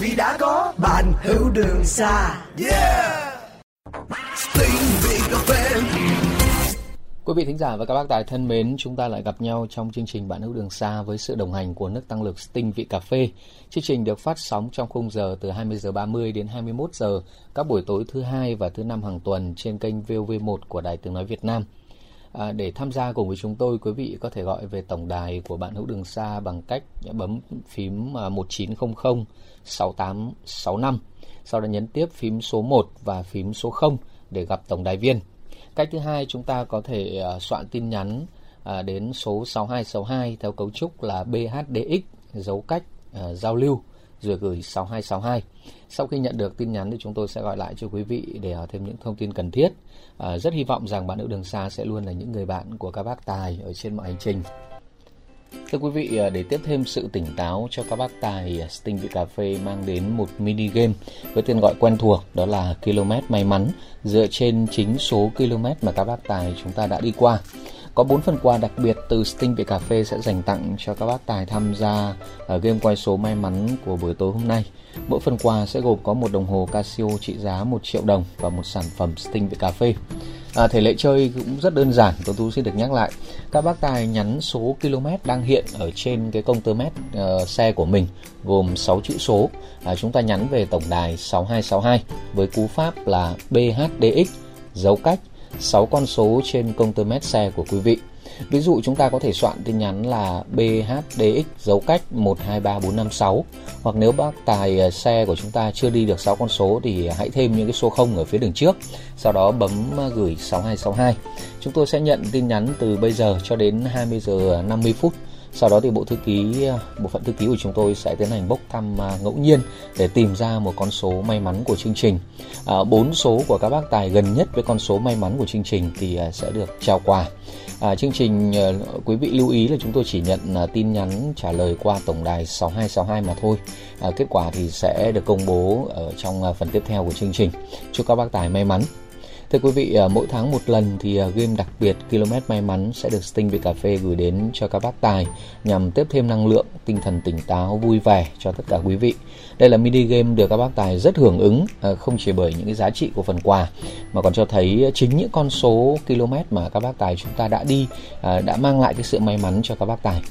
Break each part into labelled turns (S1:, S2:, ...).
S1: vì đã có bạn hữu đường xa yeah Sting vì cà phê
S2: Quý vị thính giả và các bác tài thân mến, chúng ta lại gặp nhau trong chương trình Bạn hữu đường xa với sự đồng hành của nước tăng lực Sting vị cà phê. Chương trình được phát sóng trong khung giờ từ 20 giờ 30 đến 21 giờ các buổi tối thứ hai và thứ năm hàng tuần trên kênh VOV1 của Đài Tiếng nói Việt Nam. À, để tham gia cùng với chúng tôi, quý vị có thể gọi về tổng đài của bạn hữu đường xa bằng cách bấm phím à, 1900 6865, sau đó nhấn tiếp phím số 1 và phím số 0 để gặp tổng đài viên. Cách thứ hai chúng ta có thể à, soạn tin nhắn à, đến số 6262 theo cấu trúc là BHDX dấu cách giao lưu rồi gửi 6262. Sau khi nhận được tin nhắn thì chúng tôi sẽ gọi lại cho quý vị để thêm những thông tin cần thiết. À, rất hy vọng rằng bạn nữ đường xa sẽ luôn là những người bạn của các bác tài ở trên mọi hành trình. Thưa quý vị, à, để tiếp thêm sự tỉnh táo cho các bác tài, à, Sting Vị Cà Phê mang đến một mini game với tên gọi quen thuộc đó là Km May Mắn dựa trên chính số km mà các bác tài chúng ta đã đi qua. Có 4 phần quà đặc biệt từ Sting về cà phê sẽ dành tặng cho các bác tài tham gia ở game quay số may mắn của buổi tối hôm nay. Mỗi phần quà sẽ gồm có một đồng hồ Casio trị giá 1 triệu đồng và một sản phẩm Sting về cà phê. À, thể lệ chơi cũng rất đơn giản, tôi Tú xin được nhắc lại. Các bác tài nhắn số km đang hiện ở trên cái công tơ mét uh, xe của mình gồm 6 chữ số. À, chúng ta nhắn về tổng đài 6262 với cú pháp là BHDX dấu cách 6 con số trên công tơ mét xe của quý vị. Ví dụ chúng ta có thể soạn tin nhắn là BHDX dấu cách 123456 hoặc nếu bác tài ờ, xe của chúng ta chưa đi được 6 con số thì hãy thêm những cái số 0 ở phía đường trước, sau đó bấm ờ, gửi 6262. Chúng tôi sẽ nhận tin nhắn từ bây giờ cho đến 20 giờ 50 phút sau đó thì bộ thư ký bộ phận thư ký của chúng tôi sẽ tiến hành bốc thăm à, ngẫu nhiên để tìm ra một con số may mắn của chương trình à, bốn số của các bác tài gần nhất với con số may mắn của chương trình thì à, sẽ được trao quà À, chương trình à, quý vị lưu ý là chúng tôi chỉ nhận à, tin nhắn trả lời qua tổng đài 6262 mà thôi. À, kết quả thì sẽ được công bố ở trong à, phần tiếp theo của chương trình. Chúc các bác tài may mắn. Thưa quý vị, ờ, mỗi tháng một lần thì ờ, game đặc biệt Km May Mắn sẽ được Sting Việt Cà Phê gửi đến cho các bác tài nhằm tiếp thêm năng lượng, tinh thần tỉnh táo, vui vẻ cho tất cả quý vị. Đây là mini game được các bác tài rất hưởng ứng, ờ, không chỉ bởi những cái giá trị của phần quà mà còn cho thấy chính những con số km mà các bác tài chúng ta đã đi đã mang lại cái sự may mắn cho các bác tài.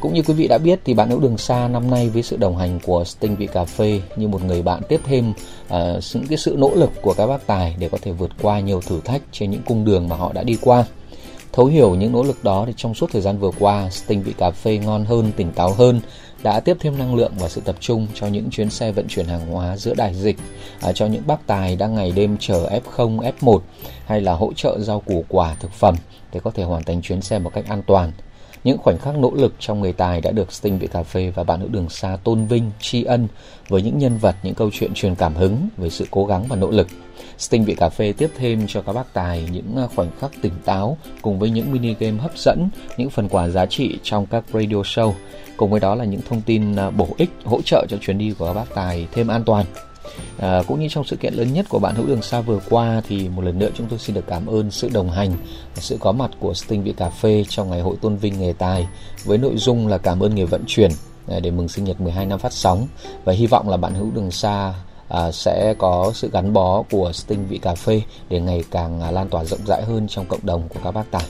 S2: Cũng như quý vị đã biết thì bạn hữu đường xa năm nay với sự đồng hành của Sting Vị Cà Phê như một người bạn tiếp thêm uh, những cái sự nỗ lực của các bác tài để có thể vượt qua nhiều thử thách trên những cung đường mà họ đã đi qua. Thấu hiểu những nỗ lực đó thì trong suốt thời gian vừa qua, Sting Vị Cà Phê ngon hơn, tỉnh táo hơn, đã tiếp thêm năng lượng và sự tập trung cho những chuyến xe vận chuyển hàng hóa giữa đại dịch, à, cho những bác tài đang ngày đêm chờ F0, F1 hay là hỗ trợ rau củ quả thực phẩm để có thể hoàn thành chuyến xe một cách an toàn. Những khoảnh khắc nỗ lực trong người tài đã được Sting Vị Cà Phê và bạn nữ đường xa tôn vinh, tri ân với những nhân vật, những câu chuyện truyền cảm hứng về sự cố gắng và nỗ lực. Sting Vị Cà Phê tiếp thêm cho các bác tài những à, khoảnh khắc tỉnh táo cùng với những mini game hấp dẫn, những phần quà giá trị trong các radio show. Cùng với đó là những thông tin à, bổ ích hỗ trợ cho chuyến đi của các bác tài thêm an toàn. À, cũng như trong sự kiện lớn nhất của bạn hữu đường xa vừa qua thì một lần nữa chúng tôi xin được cảm ơn sự đồng hành và sự có mặt của Sting Vị Cà Phê trong ngày hội tôn vinh nghề tài với nội dung là cảm ơn nghề vận chuyển à, để mừng sinh nhật 12 năm phát sóng. Và hy vọng là bạn hữu đường xa à, sẽ có sự gắn bó của Sting Vị Cà Phê để ngày càng à, lan tỏa rộng rãi hơn trong cộng đồng của các bác tài.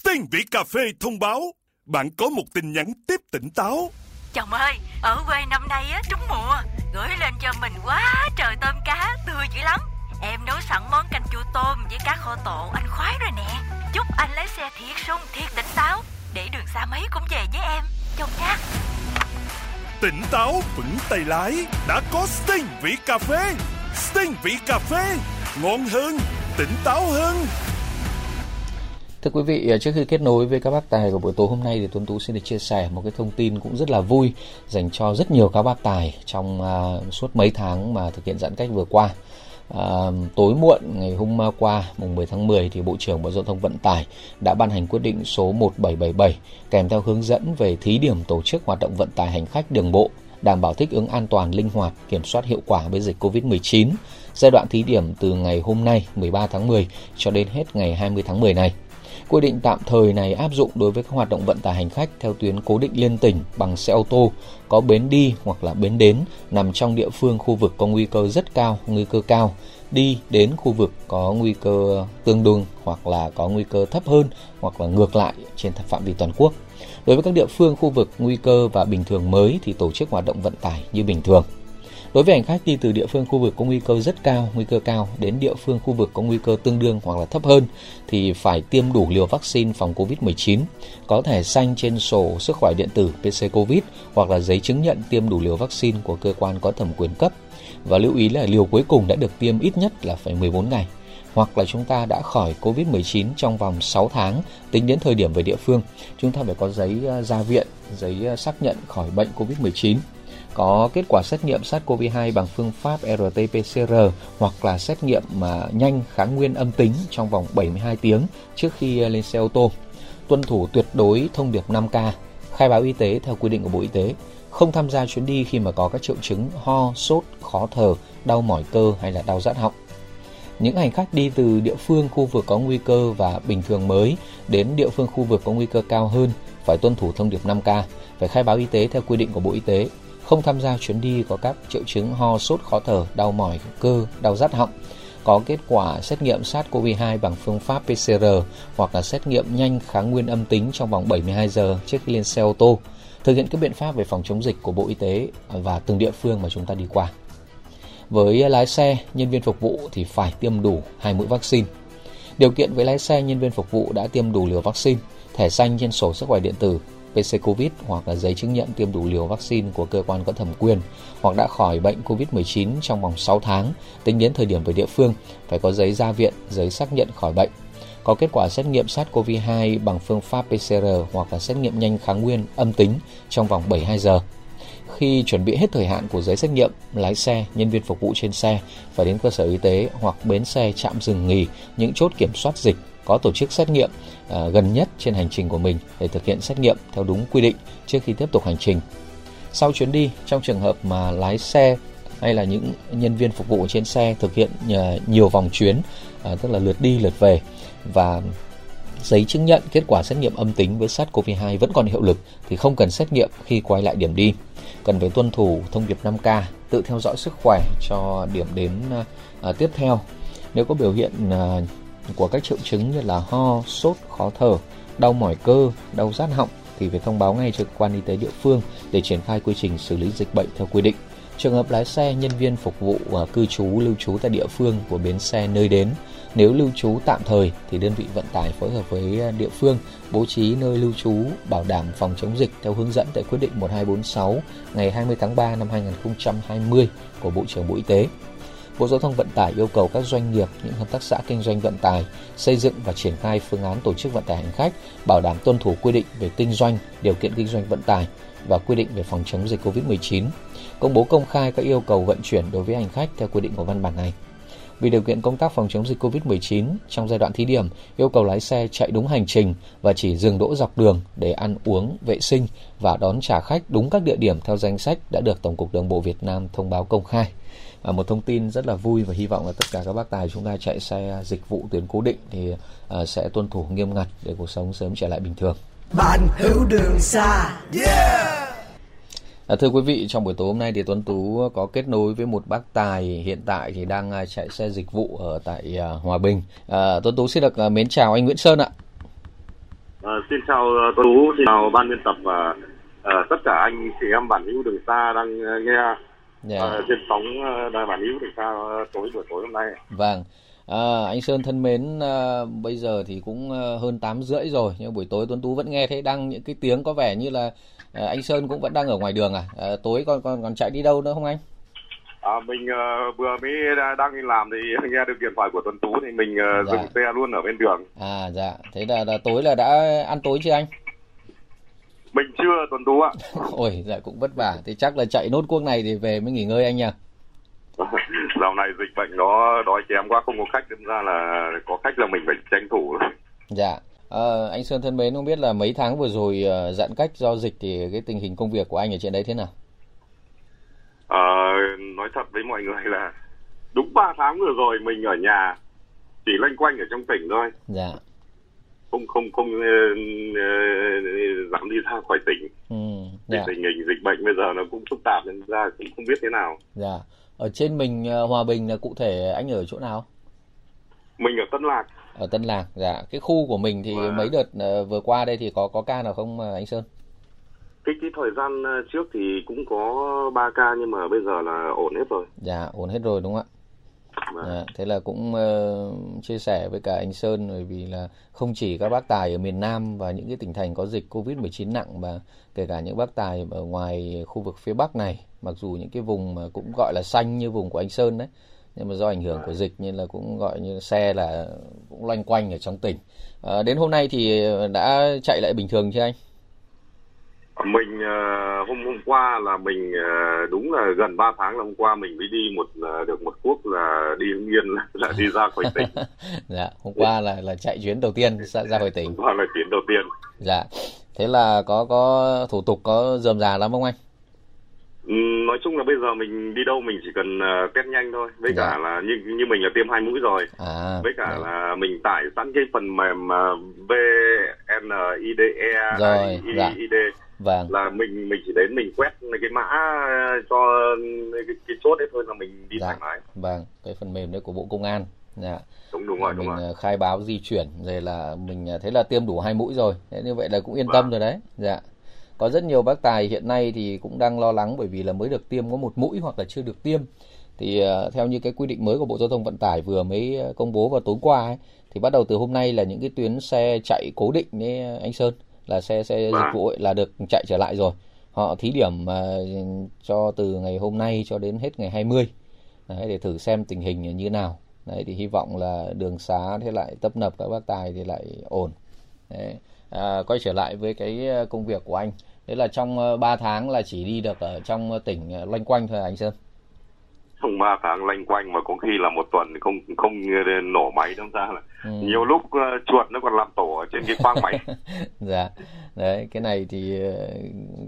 S3: Sting Vị Cà Phê thông báo bạn có một tin nhắn tiếp tỉnh táo.
S4: Chồng ơi, ở quê năm nay á trúng mùa, gửi lên cho mình quá trời tôm cá tươi dữ lắm. Em nấu sẵn món canh chua tôm với cá kho tộ anh khoái rồi nè. Chúc anh lái xe thiệt sung, thiệt tỉnh táo, để đường xa mấy cũng về với em. Chồng nha.
S3: Tỉnh táo vững tay lái đã có Sting vị cà phê. Sting vị cà phê ngon hơn, tỉnh táo hơn.
S2: Thưa quý vị, à, trước khi kết nối với các bác tài của buổi tối hôm nay thì Tuấn Tú xin được chia sẻ một cái thông tin cũng rất là vui dành cho rất nhiều các bác tài trong uh, suốt mấy tháng mà thực hiện giãn cách vừa qua. À, tối muộn ngày hôm qua mùng 10 tháng 10 thì Bộ trưởng Bộ Giao thông Vận tải đã ban hành quyết định số 1777 kèm theo hướng dẫn về thí điểm tổ chức hoạt động vận tải hành khách đường bộ đảm bảo thích ứng an toàn, linh hoạt, kiểm soát hiệu quả với dịch COVID-19 giai đoạn thí điểm từ ngày hôm nay 13 tháng 10 cho đến hết ngày 20 tháng 10 này. Quy định tạm thời này áp dụng đối với các hoạt động vận tải hành khách theo tuyến cố định liên tỉnh bằng xe ô tô có bến đi hoặc là bến đến nằm trong địa phương khu vực có nguy cơ rất cao, nguy cơ cao, đi đến khu vực có nguy cơ tương đương hoặc là có nguy cơ thấp hơn hoặc là ngược lại trên phạm vi toàn quốc. Đối với các địa phương khu vực nguy cơ và bình thường mới thì tổ chức hoạt động vận tải như bình thường. Đối với hành khách đi từ địa phương khu vực có nguy cơ rất cao, nguy cơ cao đến địa phương khu vực có nguy cơ tương đương hoặc là thấp hơn thì phải tiêm đủ liều vaccine phòng COVID-19, có thẻ xanh trên sổ sức khỏe điện tử PC COVID hoặc là giấy chứng nhận tiêm đủ liều vaccine của cơ quan có thẩm quyền cấp. Và lưu ý là liều cuối cùng đã được tiêm ít nhất là phải 14 ngày hoặc là chúng ta đã khỏi COVID-19 trong vòng 6 tháng tính đến thời điểm về địa phương, chúng ta phải có giấy à, ra viện, giấy à, xác nhận khỏi bệnh COVID-19 có kết quả xét nghiệm SARS-CoV-2 bằng phương pháp RT-PCR hoặc là xét nghiệm mà nhanh kháng nguyên âm tính trong vòng 72 tiếng trước khi à, lên xe ô tô. Tuân thủ tuyệt đối thông điệp 5K, khai báo y tế theo quy định của Bộ Y tế, không tham gia chuyến đi khi mà có các triệu chứng ho, sốt, khó thở, đau mỏi cơ hay là đau rát họng. Những hành khách đi từ địa phương khu vực có nguy cơ và bình thường mới đến địa phương khu vực có nguy cơ cao hơn phải tuân thủ thông điệp 5K, phải khai báo y tế theo quy định của Bộ Y tế, không tham gia chuyến đi có các triệu chứng ho, sốt, khó thở, đau mỏi cơ, đau rát họng, có kết quả xét nghiệm SARS-CoV-2 bằng phương pháp PCR hoặc là xét nghiệm nhanh kháng nguyên âm tính trong vòng 72 giờ trước khi lên xe ô tô, thực hiện các biện pháp về phòng chống dịch của Bộ Y tế và từng địa phương mà chúng ta đi qua. Với lái xe, nhân viên phục vụ thì phải tiêm đủ hai mũi vaccine. Điều kiện với lái xe, nhân viên phục vụ đã tiêm đủ liều vaccine, thẻ xanh trên sổ sức khỏe điện tử PC COVID hoặc là giấy chứng nhận tiêm đủ liều vaccine của cơ quan có thẩm quyền hoặc đã khỏi bệnh COVID-19 trong vòng 6 tháng tính đến thời điểm về địa phương phải có giấy ra viện, giấy xác nhận khỏi bệnh. Có kết quả xét nghiệm SARS-CoV-2 bằng phương pháp PCR hoặc là xét nghiệm nhanh kháng nguyên âm tính trong vòng 72 giờ. Khi chuẩn bị hết thời hạn của giấy xét nghiệm, lái xe, nhân viên phục vụ trên xe phải đến cơ sở y tế hoặc bến xe chạm dừng nghỉ những chốt kiểm soát dịch có tổ chức xét nghiệm à, gần nhất trên hành trình của mình để thực hiện xét nghiệm theo đúng quy định trước khi tiếp tục hành trình. Sau chuyến đi, trong trường hợp mà lái xe hay là những nhân viên phục vụ trên xe thực hiện à, nhiều vòng chuyến, à, tức là lượt đi lượt về và giấy chứng nhận kết quả xét nghiệm âm tính với SARS-CoV-2 vẫn còn hiệu lực thì không cần xét nghiệm khi quay lại điểm đi. Cần phải tuân thủ thông điệp 5K, tự theo dõi sức khỏe cho điểm đến à, tiếp theo. Nếu có biểu hiện à, của các triệu chứng như là ho, sốt, khó thở, đau mỏi cơ, đau rát họng thì phải thông báo ngay cho cơ quan y tế địa phương để triển khai quy trình xử lý dịch bệnh theo quy định. Trường hợp lái xe, nhân viên phục vụ và cư trú lưu trú tại địa phương của bến xe nơi đến, nếu lưu trú tạm thời thì đơn vị vận tải phối hợp với à, địa phương bố trí nơi lưu trú bảo đảm phòng chống dịch theo hướng dẫn tại quyết định 1246 ngày 20 tháng 3 năm 2020 của Bộ trưởng Bộ Y tế. Bộ Giao thông Vận tải yêu cầu các doanh nghiệp, những hợp tác xã kinh doanh vận tải xây dựng và triển khai phương án tổ chức vận tải hành khách, bảo đảm tuân thủ quy định về kinh doanh, điều kiện kinh doanh vận tải và quy định về phòng chống dịch COVID-19. Công bố công khai các yêu cầu vận chuyển đối với hành khách theo quy định của văn bản này. Vì điều kiện công tác phòng chống dịch COVID-19 trong giai đoạn thí điểm, yêu cầu lái xe chạy đúng hành trình và chỉ dừng đỗ dọc đường để ăn uống, vệ sinh và đón trả khách đúng các địa điểm theo danh sách đã được Tổng cục Đường bộ Việt Nam thông báo công khai à, một thông tin rất là vui và hy vọng là tất cả các bác tài chúng ta chạy xe dịch vụ tuyến cố định thì à, sẽ tuân thủ nghiêm ngặt để cuộc sống sớm trở lại bình thường.
S1: Bạn hữu đường xa. Yeah!
S2: À, thưa quý vị, trong buổi tối hôm nay thì Tuấn Tú có kết nối với một bác tài hiện tại thì đang à, chạy xe dịch vụ ở tại uh, Hòa Bình. À, Tuấn Tú xin được uh, mến chào anh Nguyễn Sơn ạ.
S5: À, xin chào Tuấn Tú, xin chào ban biên tập và uh, tất cả anh chị em bản hữu đường xa đang uh, nghe yeah. Dạ. uh, trên sóng uh, đài bản hữu thì sao uh, tối buổi tối hôm nay
S2: vâng À, anh Sơn thân mến, à, bây giờ thì cũng à, hơn 8 rưỡi rồi nhưng buổi tối Tuấn Tú vẫn nghe thấy đăng những cái tiếng có vẻ như là à, anh Sơn cũng vẫn đang ở ngoài đường à? à tối còn còn còn chạy đi đâu nữa không anh?
S5: À, mình uh, vừa mới đang đi làm thì nghe được điện thoại của Tuấn Tú thì mình uh, dạ. dừng xe luôn ở bên đường.
S2: À dạ, thế là, là tối là đã ăn tối chưa anh?
S5: Mình chưa Tuấn Tú ạ.
S2: Ôi, dạ cũng vất vả. Thì chắc là chạy nốt cuốc này thì về mới nghỉ ngơi anh nhỉ?
S5: Dạo này dịch bệnh nó đói kém quá không có khách nên ra là có khách là mình phải tranh thủ.
S2: Dạ. À, anh Sơn thân mến, không biết là mấy tháng vừa rồi uh, giãn cách do dịch thì cái tình hình công việc của anh ở trên đấy thế nào?
S5: À, nói thật với mọi người là đúng 3 tháng vừa rồi mình ở nhà chỉ loanh quanh ở trong tỉnh thôi.
S2: Dạ.
S5: Không không không dám đi ra khỏi tỉnh.
S2: Ừ, dạ.
S5: tình hình dịch bệnh bây giờ nó cũng phức tạp nên ra cũng không biết thế nào.
S2: Dạ. Ở trên mình Hòa Bình là cụ thể anh ở chỗ nào?
S5: Mình ở Tân Lạc
S2: ở Tân Lạc dạ cái khu của mình thì wow. mấy đợt uh, vừa qua đây thì có có ca nào không uh, anh Sơn
S5: cái cái thời gian ờ, trước thì cũng có 3 ca nhưng mà bây giờ là ổn hết rồi
S2: dạ ổn hết rồi đúng không ạ vâng. dạ, thế là cũng uh, chia sẻ với cả anh Sơn bởi vì là không chỉ các bác tài ở miền Nam và những cái tỉnh thành có dịch Covid-19 nặng mà kể cả những bác tài ở ngoài khu vực phía Bắc này mặc dù những cái vùng mà cũng gọi là xanh như vùng của anh Sơn đấy nhưng mà do ảnh hưởng của dịch nên là cũng gọi như xe là cũng loanh quanh ở trong tỉnh. À, đến hôm nay thì đã chạy lại bình thường chưa anh
S5: mình uh, hôm hôm qua là mình uh, đúng là gần 3 tháng là hôm qua mình mới đi một uh, được một quốc là đi Hưng Yên là, là đi ra khỏi tỉnh.
S2: dạ, hôm qua là là chạy chuyến đầu tiên ra, ra khỏi tỉnh. Hôm
S5: qua là chuyến đầu tiên.
S2: Dạ. Thế là có có thủ tục có dườm già lắm không anh?
S5: Ừ, nói chung là bây giờ mình đi đâu mình chỉ cần uh, test nhanh thôi với dạ. cả là như như mình là tiêm hai mũi rồi
S2: à,
S5: với cả dạ. là mình tải sẵn cái phần mềm uh, VNIDE
S2: rồi ID, dạ. ID
S5: vâng. là mình mình chỉ đến mình quét cái mã cho cái, cái chốt đấy thôi là mình đi dạ. thoải mái
S2: vâng cái phần mềm đấy của bộ công an dạ
S5: đúng đúng rồi
S2: mình
S5: đúng rồi.
S2: khai báo di chuyển rồi là mình thấy là tiêm đủ hai mũi rồi thế như vậy là cũng yên vâng. tâm rồi đấy dạ có rất nhiều bác tài hiện nay thì cũng đang lo lắng bởi vì là mới được tiêm có một mũi hoặc là chưa được tiêm thì uh, theo như cái quy định mới của Bộ Giao thông Vận tải vừa mới ờ, công bố vào tối qua ấy, thì bắt đầu từ hôm nay là những cái tuyến xe chạy cố định đấy anh Sơn là xe xe dịch vâng. vụ ấy, là được chạy trở lại rồi họ thí điểm uh, cho từ ngày hôm nay cho đến hết ngày 20 đấy, để thử xem tình hình như nào đấy thì hy vọng là đường xá thế lại tấp nập các bác tài thì lại ổn đấy. À, quay trở lại với cái công việc của anh Thế là trong 3 ờ, tháng là chỉ đi được ở trong tỉnh loanh quanh thôi à, anh Sơn?
S5: Trong 3 tháng loanh quanh mà có khi là một tuần không không nổ máy đâm ra là ừ. nhiều lúc uh, chuột nó còn làm tổ ở trên cái khoang máy.
S2: dạ. Đấy, cái này thì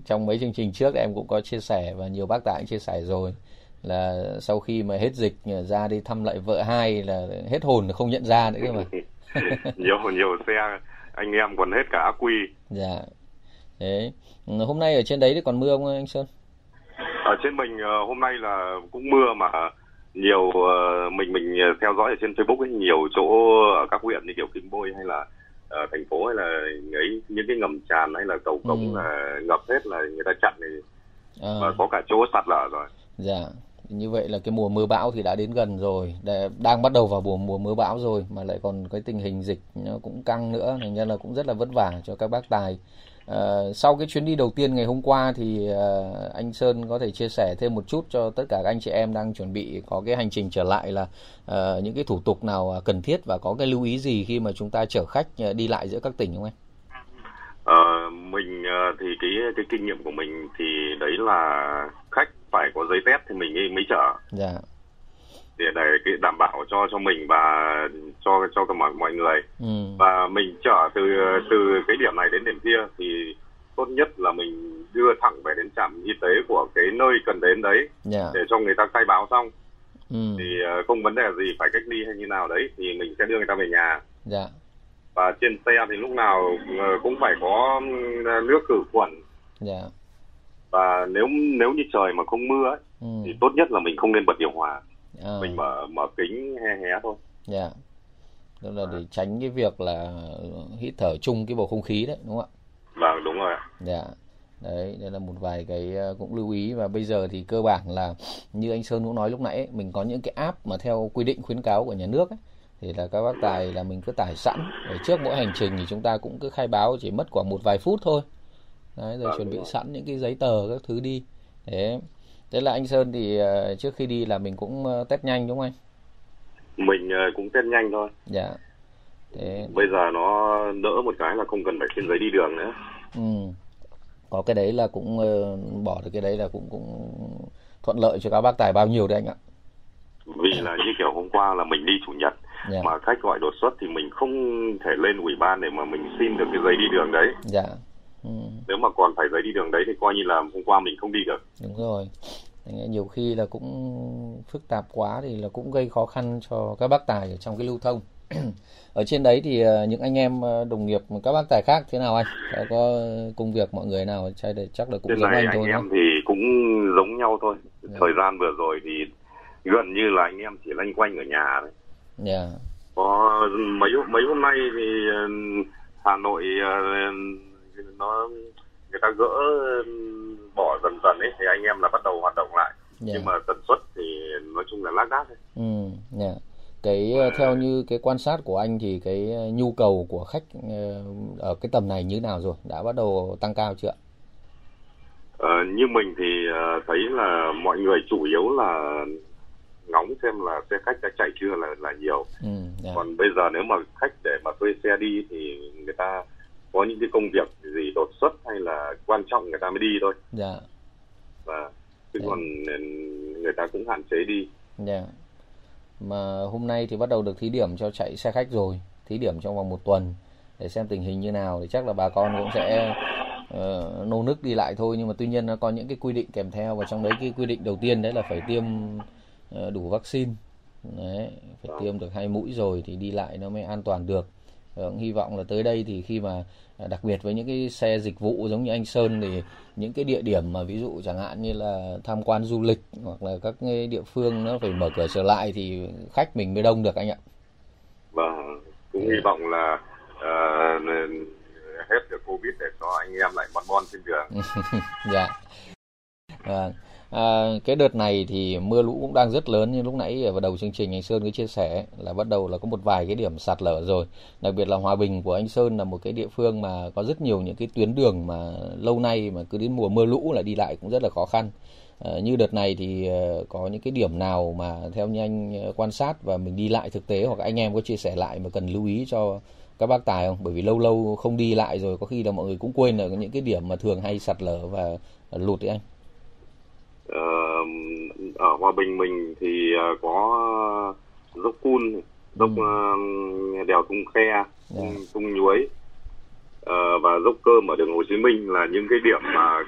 S2: trong mấy chương trình trước em cũng có chia sẻ và nhiều bác tài cũng chia sẻ rồi là sau khi mà hết dịch ra đi thăm lại vợ hai là hết hồn không nhận ra nữa cơ mà.
S5: nhiều nhiều xe anh em còn hết cả quy.
S2: Dạ. Ừ, hôm nay ở trên đấy thì còn mưa không anh Sơn?
S5: Ở trên mình ờ, hôm nay là cũng mưa mà nhiều ờ, mình mình theo dõi ở trên Facebook ấy, nhiều chỗ ở các huyện như kiểu Kim Bôi hay là uh, thành phố hay là ấy những cái ngầm tràn hay là cầu cống ừ. là ngập hết là người ta chặn thì à. và có cả chỗ sạt lở rồi.
S2: Dạ. Như vậy là cái mùa mưa bão thì đã đến gần rồi, đang bắt đầu vào mùa mùa mưa bão rồi mà lại còn cái tình hình dịch nó cũng căng nữa, thành ra là cũng rất là vất vả cho các bác tài. Uh, sau cái chuyến đi đầu tiên ngày hôm qua thì uh, anh Sơn có thể chia sẻ thêm một chút cho tất cả các anh chị em đang chuẩn bị có cái hành trình trở lại là uh, những cái thủ tục nào cần thiết và có cái lưu ý gì khi mà chúng ta chở khách đi lại giữa các tỉnh không anh?
S5: Uh, mình thì cái cái kinh nghiệm của mình thì đấy là khách phải có giấy test thì mình mới chở.
S2: Dạ
S5: để để cái đảm bảo cho cho mình và cho cho cả mọi mọi người
S2: ừ.
S5: và mình chở từ từ cái điểm này đến điểm kia thì tốt nhất là mình đưa thẳng về đến trạm y tế của cái nơi cần đến đấy
S2: yeah. Dạ.
S5: để cho người ta khai báo xong
S2: ừ.
S5: thì ờ, không vấn đề gì phải cách ly hay như nào đấy thì mình sẽ đưa người ta về nhà
S2: yeah. Dạ.
S5: và trên xe thì lúc nào ờ, cũng phải có nước khử khuẩn
S2: yeah. Dạ.
S5: và nếu nếu như trời mà không mưa ấy, ừ. thì tốt nhất là mình không nên bật điều hòa à. mình mở mở kính he hé thôi.
S2: Dạ. Yeah. tức là để tránh cái việc là hít thở chung cái bầu không khí đấy đúng không ạ?
S5: Vâng đúng rồi
S2: dạ. Đấy đây là một vài cái ờ, cũng lưu ý. Và bây giờ thì cơ bản là như anh Sơn cũng nói lúc nãy ấy, mình có những cái app mà theo quy định khuyến cáo của nhà nước ấy, thì là các bác tài là mình cứ tải sẵn. Để trước mỗi hành trình thì chúng ta cũng cứ khai báo chỉ mất khoảng một vài phút thôi. Đấy rồi vâng, chuẩn bị rồi. sẵn những cái giấy tờ các thứ đi. Thế thế là anh Sơn thì uh, trước khi đi là mình cũng uh, test nhanh đúng không anh?
S5: Mình uh, cũng test nhanh thôi.
S2: Dạ. Thế
S5: bây giờ nó đỡ một cái là không cần phải xin giấy đi đường nữa.
S2: Ừ. Có cái đấy là cũng bỏ được cái đấy là cũng cũng thuận lợi cho các bác tài bao nhiêu đấy anh ạ?
S5: Vì là như kiểu hôm qua là mình đi chủ nhật yeah. Dạ. mà khách gọi đột xuất thì mình không thể lên ủy ban để mà mình xin được cái giấy đi đường đấy.
S2: Dạ
S5: ừ. nếu mà còn phải giấy đi đường đấy thì coi như là hôm qua mình không đi được.
S2: Đúng rồi. Nhiều khi là cũng phức tạp quá thì là cũng gây khó khăn cho các bác tài ở trong cái lưu thông. Ở trên đấy thì ờ, những anh em ờ, đồng nghiệp các bác tài khác thế nào anh? Có công việc mọi người nào chắc là chắc là cũng
S5: giống
S2: anh
S5: thôi
S2: anh
S5: em thì cũng giống nhau thôi. Yeah. thời gian vừa rồi thì gần như là anh em chỉ lanh quanh ở nhà đấy
S2: yeah.
S5: có mấy mấy hôm nay thì ờ, Hà Nội người ta gỡ bỏ dần dần ấy thì anh em là bắt đầu hoạt động lại yeah. nhưng mà tần suất thì nói chung là lác đác thôi.
S2: Ừ, yeah cái ờ, theo như cái quan sát của anh thì cái ờ, nhu cầu của khách ờ, ở cái tầm này như nào rồi đã bắt đầu tăng cao chưa
S5: ờ, như mình thì thấy là mọi người chủ yếu là ngóng xem là xe khách đã chạy chưa là là nhiều
S2: ừ, yeah. Dạ.
S5: còn bây giờ nếu mà khách để mà thuê xe đi thì người ta có những cái công việc gì đột xuất hay là quan trọng người ta mới đi thôi.
S2: Dạ.
S5: Và chứ. Dạ. còn người ta cũng hạn chế đi.
S2: Dạ. Mà hôm nay thì bắt đầu được thí điểm cho chạy xe khách rồi. Thí điểm trong vòng một tuần để xem tình hình như nào thì chắc là bà con cũng sẽ uh, nô nức đi lại thôi. Nhưng mà tuy nhiên nó có những cái quy định kèm theo và trong đấy cái quy định đầu tiên đấy là phải tiêm uh, đủ vaccine. Đấy phải tiêm được hai mũi rồi thì đi lại nó mới an toàn được cũng hy vọng là tới đây thì khi mà à, đặc biệt với những cái xe dịch vụ giống như anh Sơn thì những cái địa điểm mà ví dụ chẳng hạn như là tham quan du lịch hoặc là các cái địa phương nó phải mở cửa trở lại thì khách mình mới đông được anh ạ.
S5: Vâng, cũng hy vọng là uh, hết được Covid để cho anh em lại bon bon trên đường.
S2: dạ. Vâng. À, cái đợt này thì mưa lũ cũng đang rất lớn như lúc nãy ở đầu chương trình anh Sơn có chia sẻ là bắt đầu là có một vài cái điểm sạt lở rồi. Đặc biệt là Hòa Bình của anh Sơn là một cái địa phương mà có rất nhiều những cái tuyến đường mà lâu nay mà cứ đến mùa mưa lũ là đi lại cũng rất là khó khăn. À, như đợt này thì ờ, có những cái điểm nào mà theo như anh ờ, quan sát và mình đi lại thực tế hoặc anh em có chia sẻ lại mà cần lưu ý cho các bác tài không? Bởi vì lâu lâu không đi lại rồi có khi là mọi người cũng quên là những cái điểm mà thường hay sạt lở và lụt đấy anh
S5: uh, ở hòa bình mình thì uh, có dốc cun dốc uh, đèo tung khe yeah. Dạ. tung nhuối uh, và dốc cơm ở đường hồ chí minh là những cái điểm mà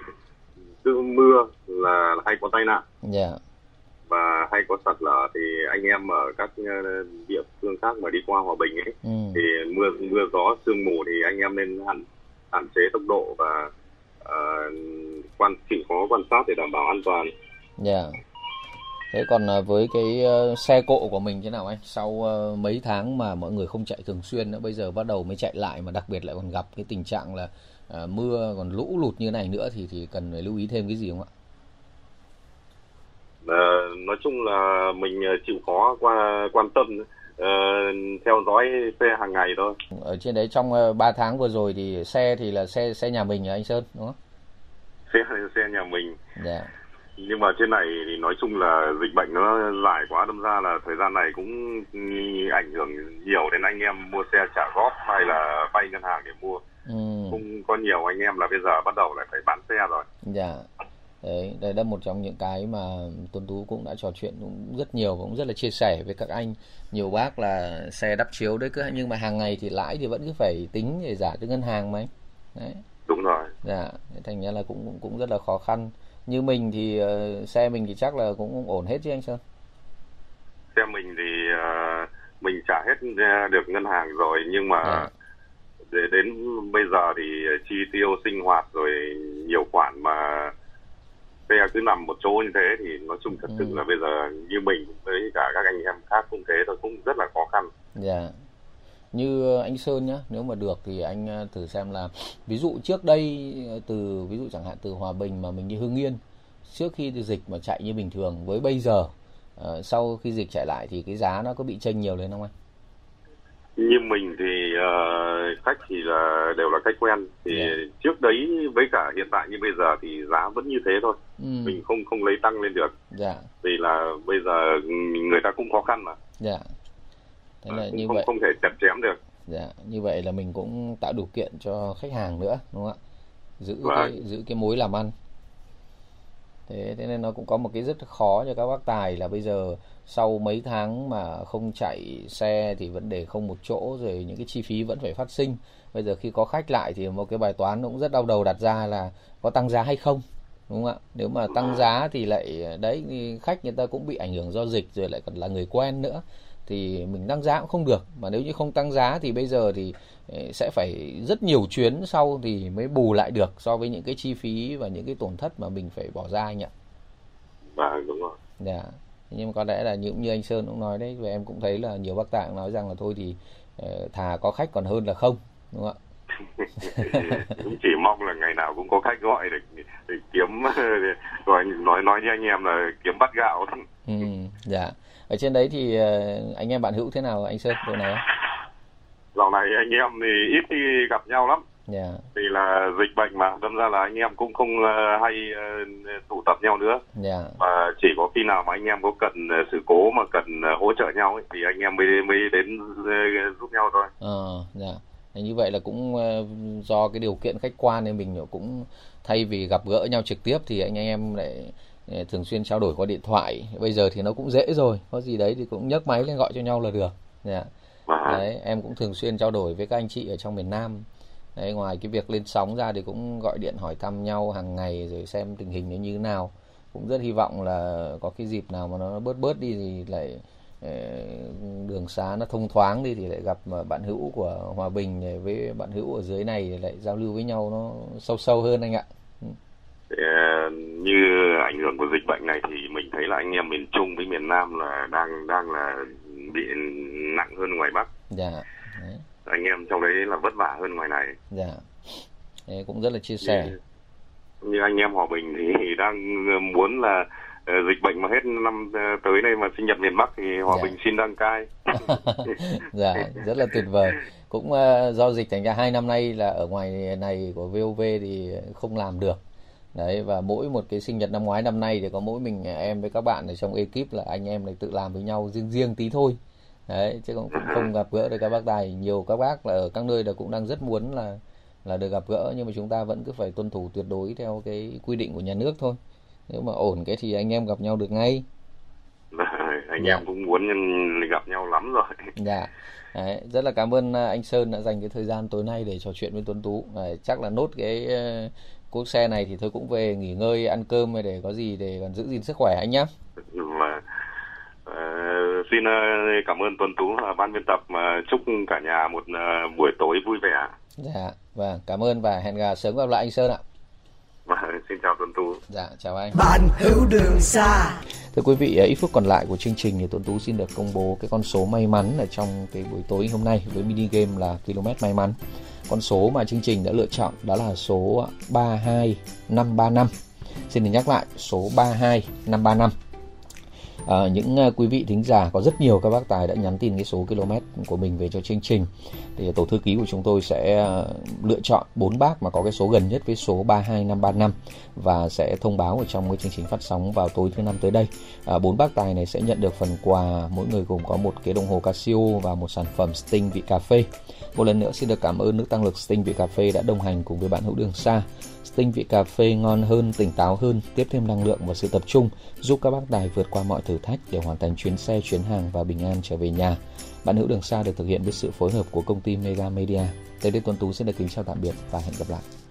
S5: cứ mưa là hay có tai nạn
S2: yeah. Dạ.
S5: và hay có sạt lở thì anh em ở các địa phương khác mà đi qua hòa bình ấy
S2: ừ.
S5: thì mưa mưa gió sương mù thì anh em nên hạn hạn chế tốc độ và uh, quan chịu khó quan sát để đảm bảo an toàn.
S2: Dạ. Yeah. Thế còn uh, với cái uh, xe cộ của mình thế nào anh? Sau uh, mấy tháng mà mọi người không chạy thường xuyên nữa, bây giờ bắt đầu mới chạy lại mà đặc biệt lại còn gặp cái tình trạng là uh, mưa còn lũ lụt như này nữa thì thì cần phải lưu ý thêm cái gì không ạ?
S5: Uh, nói chung là mình chịu khó qua quan tâm uh, theo dõi xe hàng ngày thôi.
S2: Ở trên đấy trong uh, 3 tháng vừa rồi thì xe thì là xe xe nhà mình anh Sơn đúng không?
S5: Xe xe nhà mình.
S2: Dạ. Yeah.
S5: Nhưng mà trên này thì nói chung là dịch bệnh nó dài quá đâm ra là thời gian này cũng ảnh hưởng nhiều đến anh em mua xe trả góp hay là vay ngân hàng để mua.
S2: Ừ.
S5: Cũng có nhiều anh em là bây giờ bắt đầu lại phải bán xe rồi.
S2: Dạ. Yeah đấy đây là một trong những cái mà tuấn tú cũng đã trò chuyện cũng rất nhiều cũng rất là chia sẻ với các anh nhiều bác là xe đắp chiếu đấy cứ nhưng mà hàng ngày thì lãi thì vẫn cứ phải tính để giả cho ngân hàng mà đấy
S5: đúng rồi
S2: dạ thành ra là cũng cũng rất là khó khăn như mình thì uh, xe mình thì chắc là cũng ổn hết chứ anh sơn
S5: xe mình thì uh, mình trả hết được ngân hàng rồi nhưng mà à. để đến bây giờ thì chi tiêu sinh hoạt rồi nhiều khoản mà xe cứ nằm một chỗ như thế thì nói chung thật ừ. sự là bây giờ như mình với cả các anh em khác cũng thế thôi cũng rất là khó khăn.
S2: Dạ. Yeah. Như anh Sơn nhá, nếu mà được thì anh ờ, thử xem là ví dụ trước đây ờ, từ ví dụ chẳng hạn từ Hòa Bình mà mình đi Hưng Yên trước khi dịch mà chạy như bình thường với bây giờ uh, sau khi dịch chạy lại thì cái giá nó có bị chênh nhiều lên không anh?
S5: như mình thì uh, khách thì là đều là khách quen thì yeah. Dạ. trước đấy với cả hiện tại như bây giờ thì giá vẫn như thế thôi ừ. mình không không lấy tăng lên được
S2: dạ.
S5: vì là bây giờ người ta cũng khó khăn mà
S2: dạ
S5: thế là cũng như không, vậy. không thể chặt chém được.
S2: Dạ như vậy là mình cũng tạo điều kiện cho khách hàng nữa đúng không ạ? Giữ vâng. cái giữ cái mối làm ăn. Thế thế nên nó cũng có một cái rất khó cho các bác tài là bây giờ sau mấy tháng mà không chạy xe thì vấn đề không một chỗ rồi những cái chi phí vẫn phải phát sinh. Bây giờ khi có khách lại thì một cái bài toán cũng rất đau đầu đặt ra là có tăng giá hay không đúng không ạ? Nếu mà tăng giá thì lại đấy khách người ta cũng bị ảnh hưởng do dịch rồi lại còn là người quen nữa thì mình tăng giá cũng không được mà nếu như không tăng giá thì bây giờ thì ờ, sẽ phải rất nhiều chuyến sau thì mới bù lại được so với những cái chi phí và những cái tổn thất mà mình phải bỏ ra anh ạ.
S5: Vâng đúng rồi.
S2: Dạ. Nhưng mà có lẽ là như như anh Sơn cũng nói đấy và em cũng thấy là nhiều bác tạng nói rằng là thôi thì uh, thà có khách còn hơn là không đúng không ạ?
S5: cũng chỉ mong là ngày nào cũng có khách gọi để, để kiếm gọi nói nói như anh em là kiếm bắt gạo.
S2: Ừ, dạ ở trên đấy thì ờ, anh em bạn hữu thế nào anh sơn độ này
S5: dạo này anh em thì ít khi gặp nhau lắm
S2: yeah. Dạ.
S5: vì là dịch bệnh mà đâm ra là anh em cũng không ờ, hay ờ, tụ tập nhau nữa
S2: yeah.
S5: Dạ. và chỉ có khi nào mà anh em có cần sự cố mà cần hỗ trợ nhau ấy, thì anh em mới mới đến giúp nhau thôi
S2: ờ uh, dạ như vậy là cũng do cái điều kiện khách quan nên mình cũng thay vì gặp gỡ nhau trực tiếp thì anh em lại thường xuyên trao đổi qua điện thoại bây giờ thì nó cũng dễ rồi có gì đấy thì cũng nhấc máy lên gọi cho nhau là được yeah. Dạ. đấy em cũng thường xuyên trao đổi với các anh chị ở trong miền Nam đấy ngoài cái việc lên sóng ra thì cũng gọi điện hỏi thăm nhau hàng ngày rồi xem tình hình nó như thế nào cũng rất hy vọng là có cái dịp nào mà nó bớt bớt đi thì lại ờ, đường xá nó thông thoáng đi thì lại gặp bạn hữu của Hòa Bình với bạn hữu ở dưới này lại giao lưu với nhau nó sâu sâu hơn anh ạ.
S5: Ờ, như ảnh hưởng của dịch bệnh này thì mình thấy là anh em miền Trung với miền Nam là đang đang là bị nặng hơn ngoài Bắc.
S2: Dạ. Đấy.
S5: Anh em trong đấy là vất vả hơn ngoài này.
S2: Dạ. Đấy, cũng rất là chia sẻ.
S5: Như, như anh em Hòa Bình thì đang muốn là uh, dịch bệnh mà hết năm uh, tới đây mà sinh nhật miền Bắc thì Hòa dạ. Bình xin đăng cai.
S2: dạ, rất là tuyệt vời. Cũng uh, do dịch thành ra hai năm nay là ở ngoài này của VOV thì không làm được đấy và mỗi một cái sinh nhật năm ngoái năm nay thì có mỗi mình em với các bạn ở trong ekip là anh em này tự làm với nhau riêng riêng tí thôi. Đấy chứ cũng, không gặp gỡ được các bác tài. Nhiều các bác là ở các nơi là cũng đang rất muốn là là được gặp gỡ nhưng mà chúng ta vẫn cứ phải tuân thủ tuyệt đối theo cái quy định của nhà nước thôi. Nếu mà ổn cái thì anh em gặp nhau được ngay.
S5: Anh dạ. em cũng muốn gặp nhau lắm rồi.
S2: Dạ. Đấy, rất là cảm ơn à, anh Sơn đã dành cái thời gian tối nay để trò chuyện với Tuấn Tú. Đấy, chắc là nốt cái cuốc xe này thì tôi cũng về nghỉ ngơi ăn cơm để có gì để còn giữ gìn sức khỏe anh nhé.
S5: Mà uh, xin uh, cảm ơn Tuấn Tú và ban biên tập mà uh, chúc cả nhà một uh, buổi tối vui vẻ.
S2: Dạ, vâng, cảm ơn và hẹn gặp sớm gặp lại anh Sơn ạ.
S5: Vâng, xin chào Tuấn Tú.
S2: Dạ, chào anh.
S1: Bạn hữu đường xa.
S2: Thưa quý vị, ít phút còn lại của chương trình thì Tuấn Tú xin được công bố cái con số may mắn ở trong cái buổi tối hôm nay với mini game là km may mắn. Con số mà chương trình đã lựa chọn đó là số 32535. Xin được nhắc lại, số 32535. À, những à, quý vị thính giả có rất nhiều các bác tài đã nhắn tin cái số km của mình về cho chương trình. Thì tổ thư ký của chúng tôi sẽ à, lựa chọn bốn bác mà có cái số gần nhất với số 32535 và sẽ thông báo ở trong cái chương trình phát sóng vào tối thứ năm tới đây. À, bốn bác tài này sẽ nhận được phần quà mỗi người gồm có một cái đồng hồ Casio và một sản phẩm Sting vị cà phê. Một lần nữa xin được cảm ơn nước tăng lực Sting vị cà phê đã đồng hành cùng với bạn hữu đường xa tinh vị cà phê ngon hơn, tỉnh táo hơn, tiếp thêm năng lượng và sự tập trung, giúp các bác tài vượt qua mọi thử thách để hoàn thành chuyến xe, chuyến hàng và bình an trở về nhà. Bạn hữu đường xa được thực hiện với sự phối hợp của công ty Mega Media. Tới đây Tuấn Tú xin được kính chào tạm biệt và hẹn gặp lại.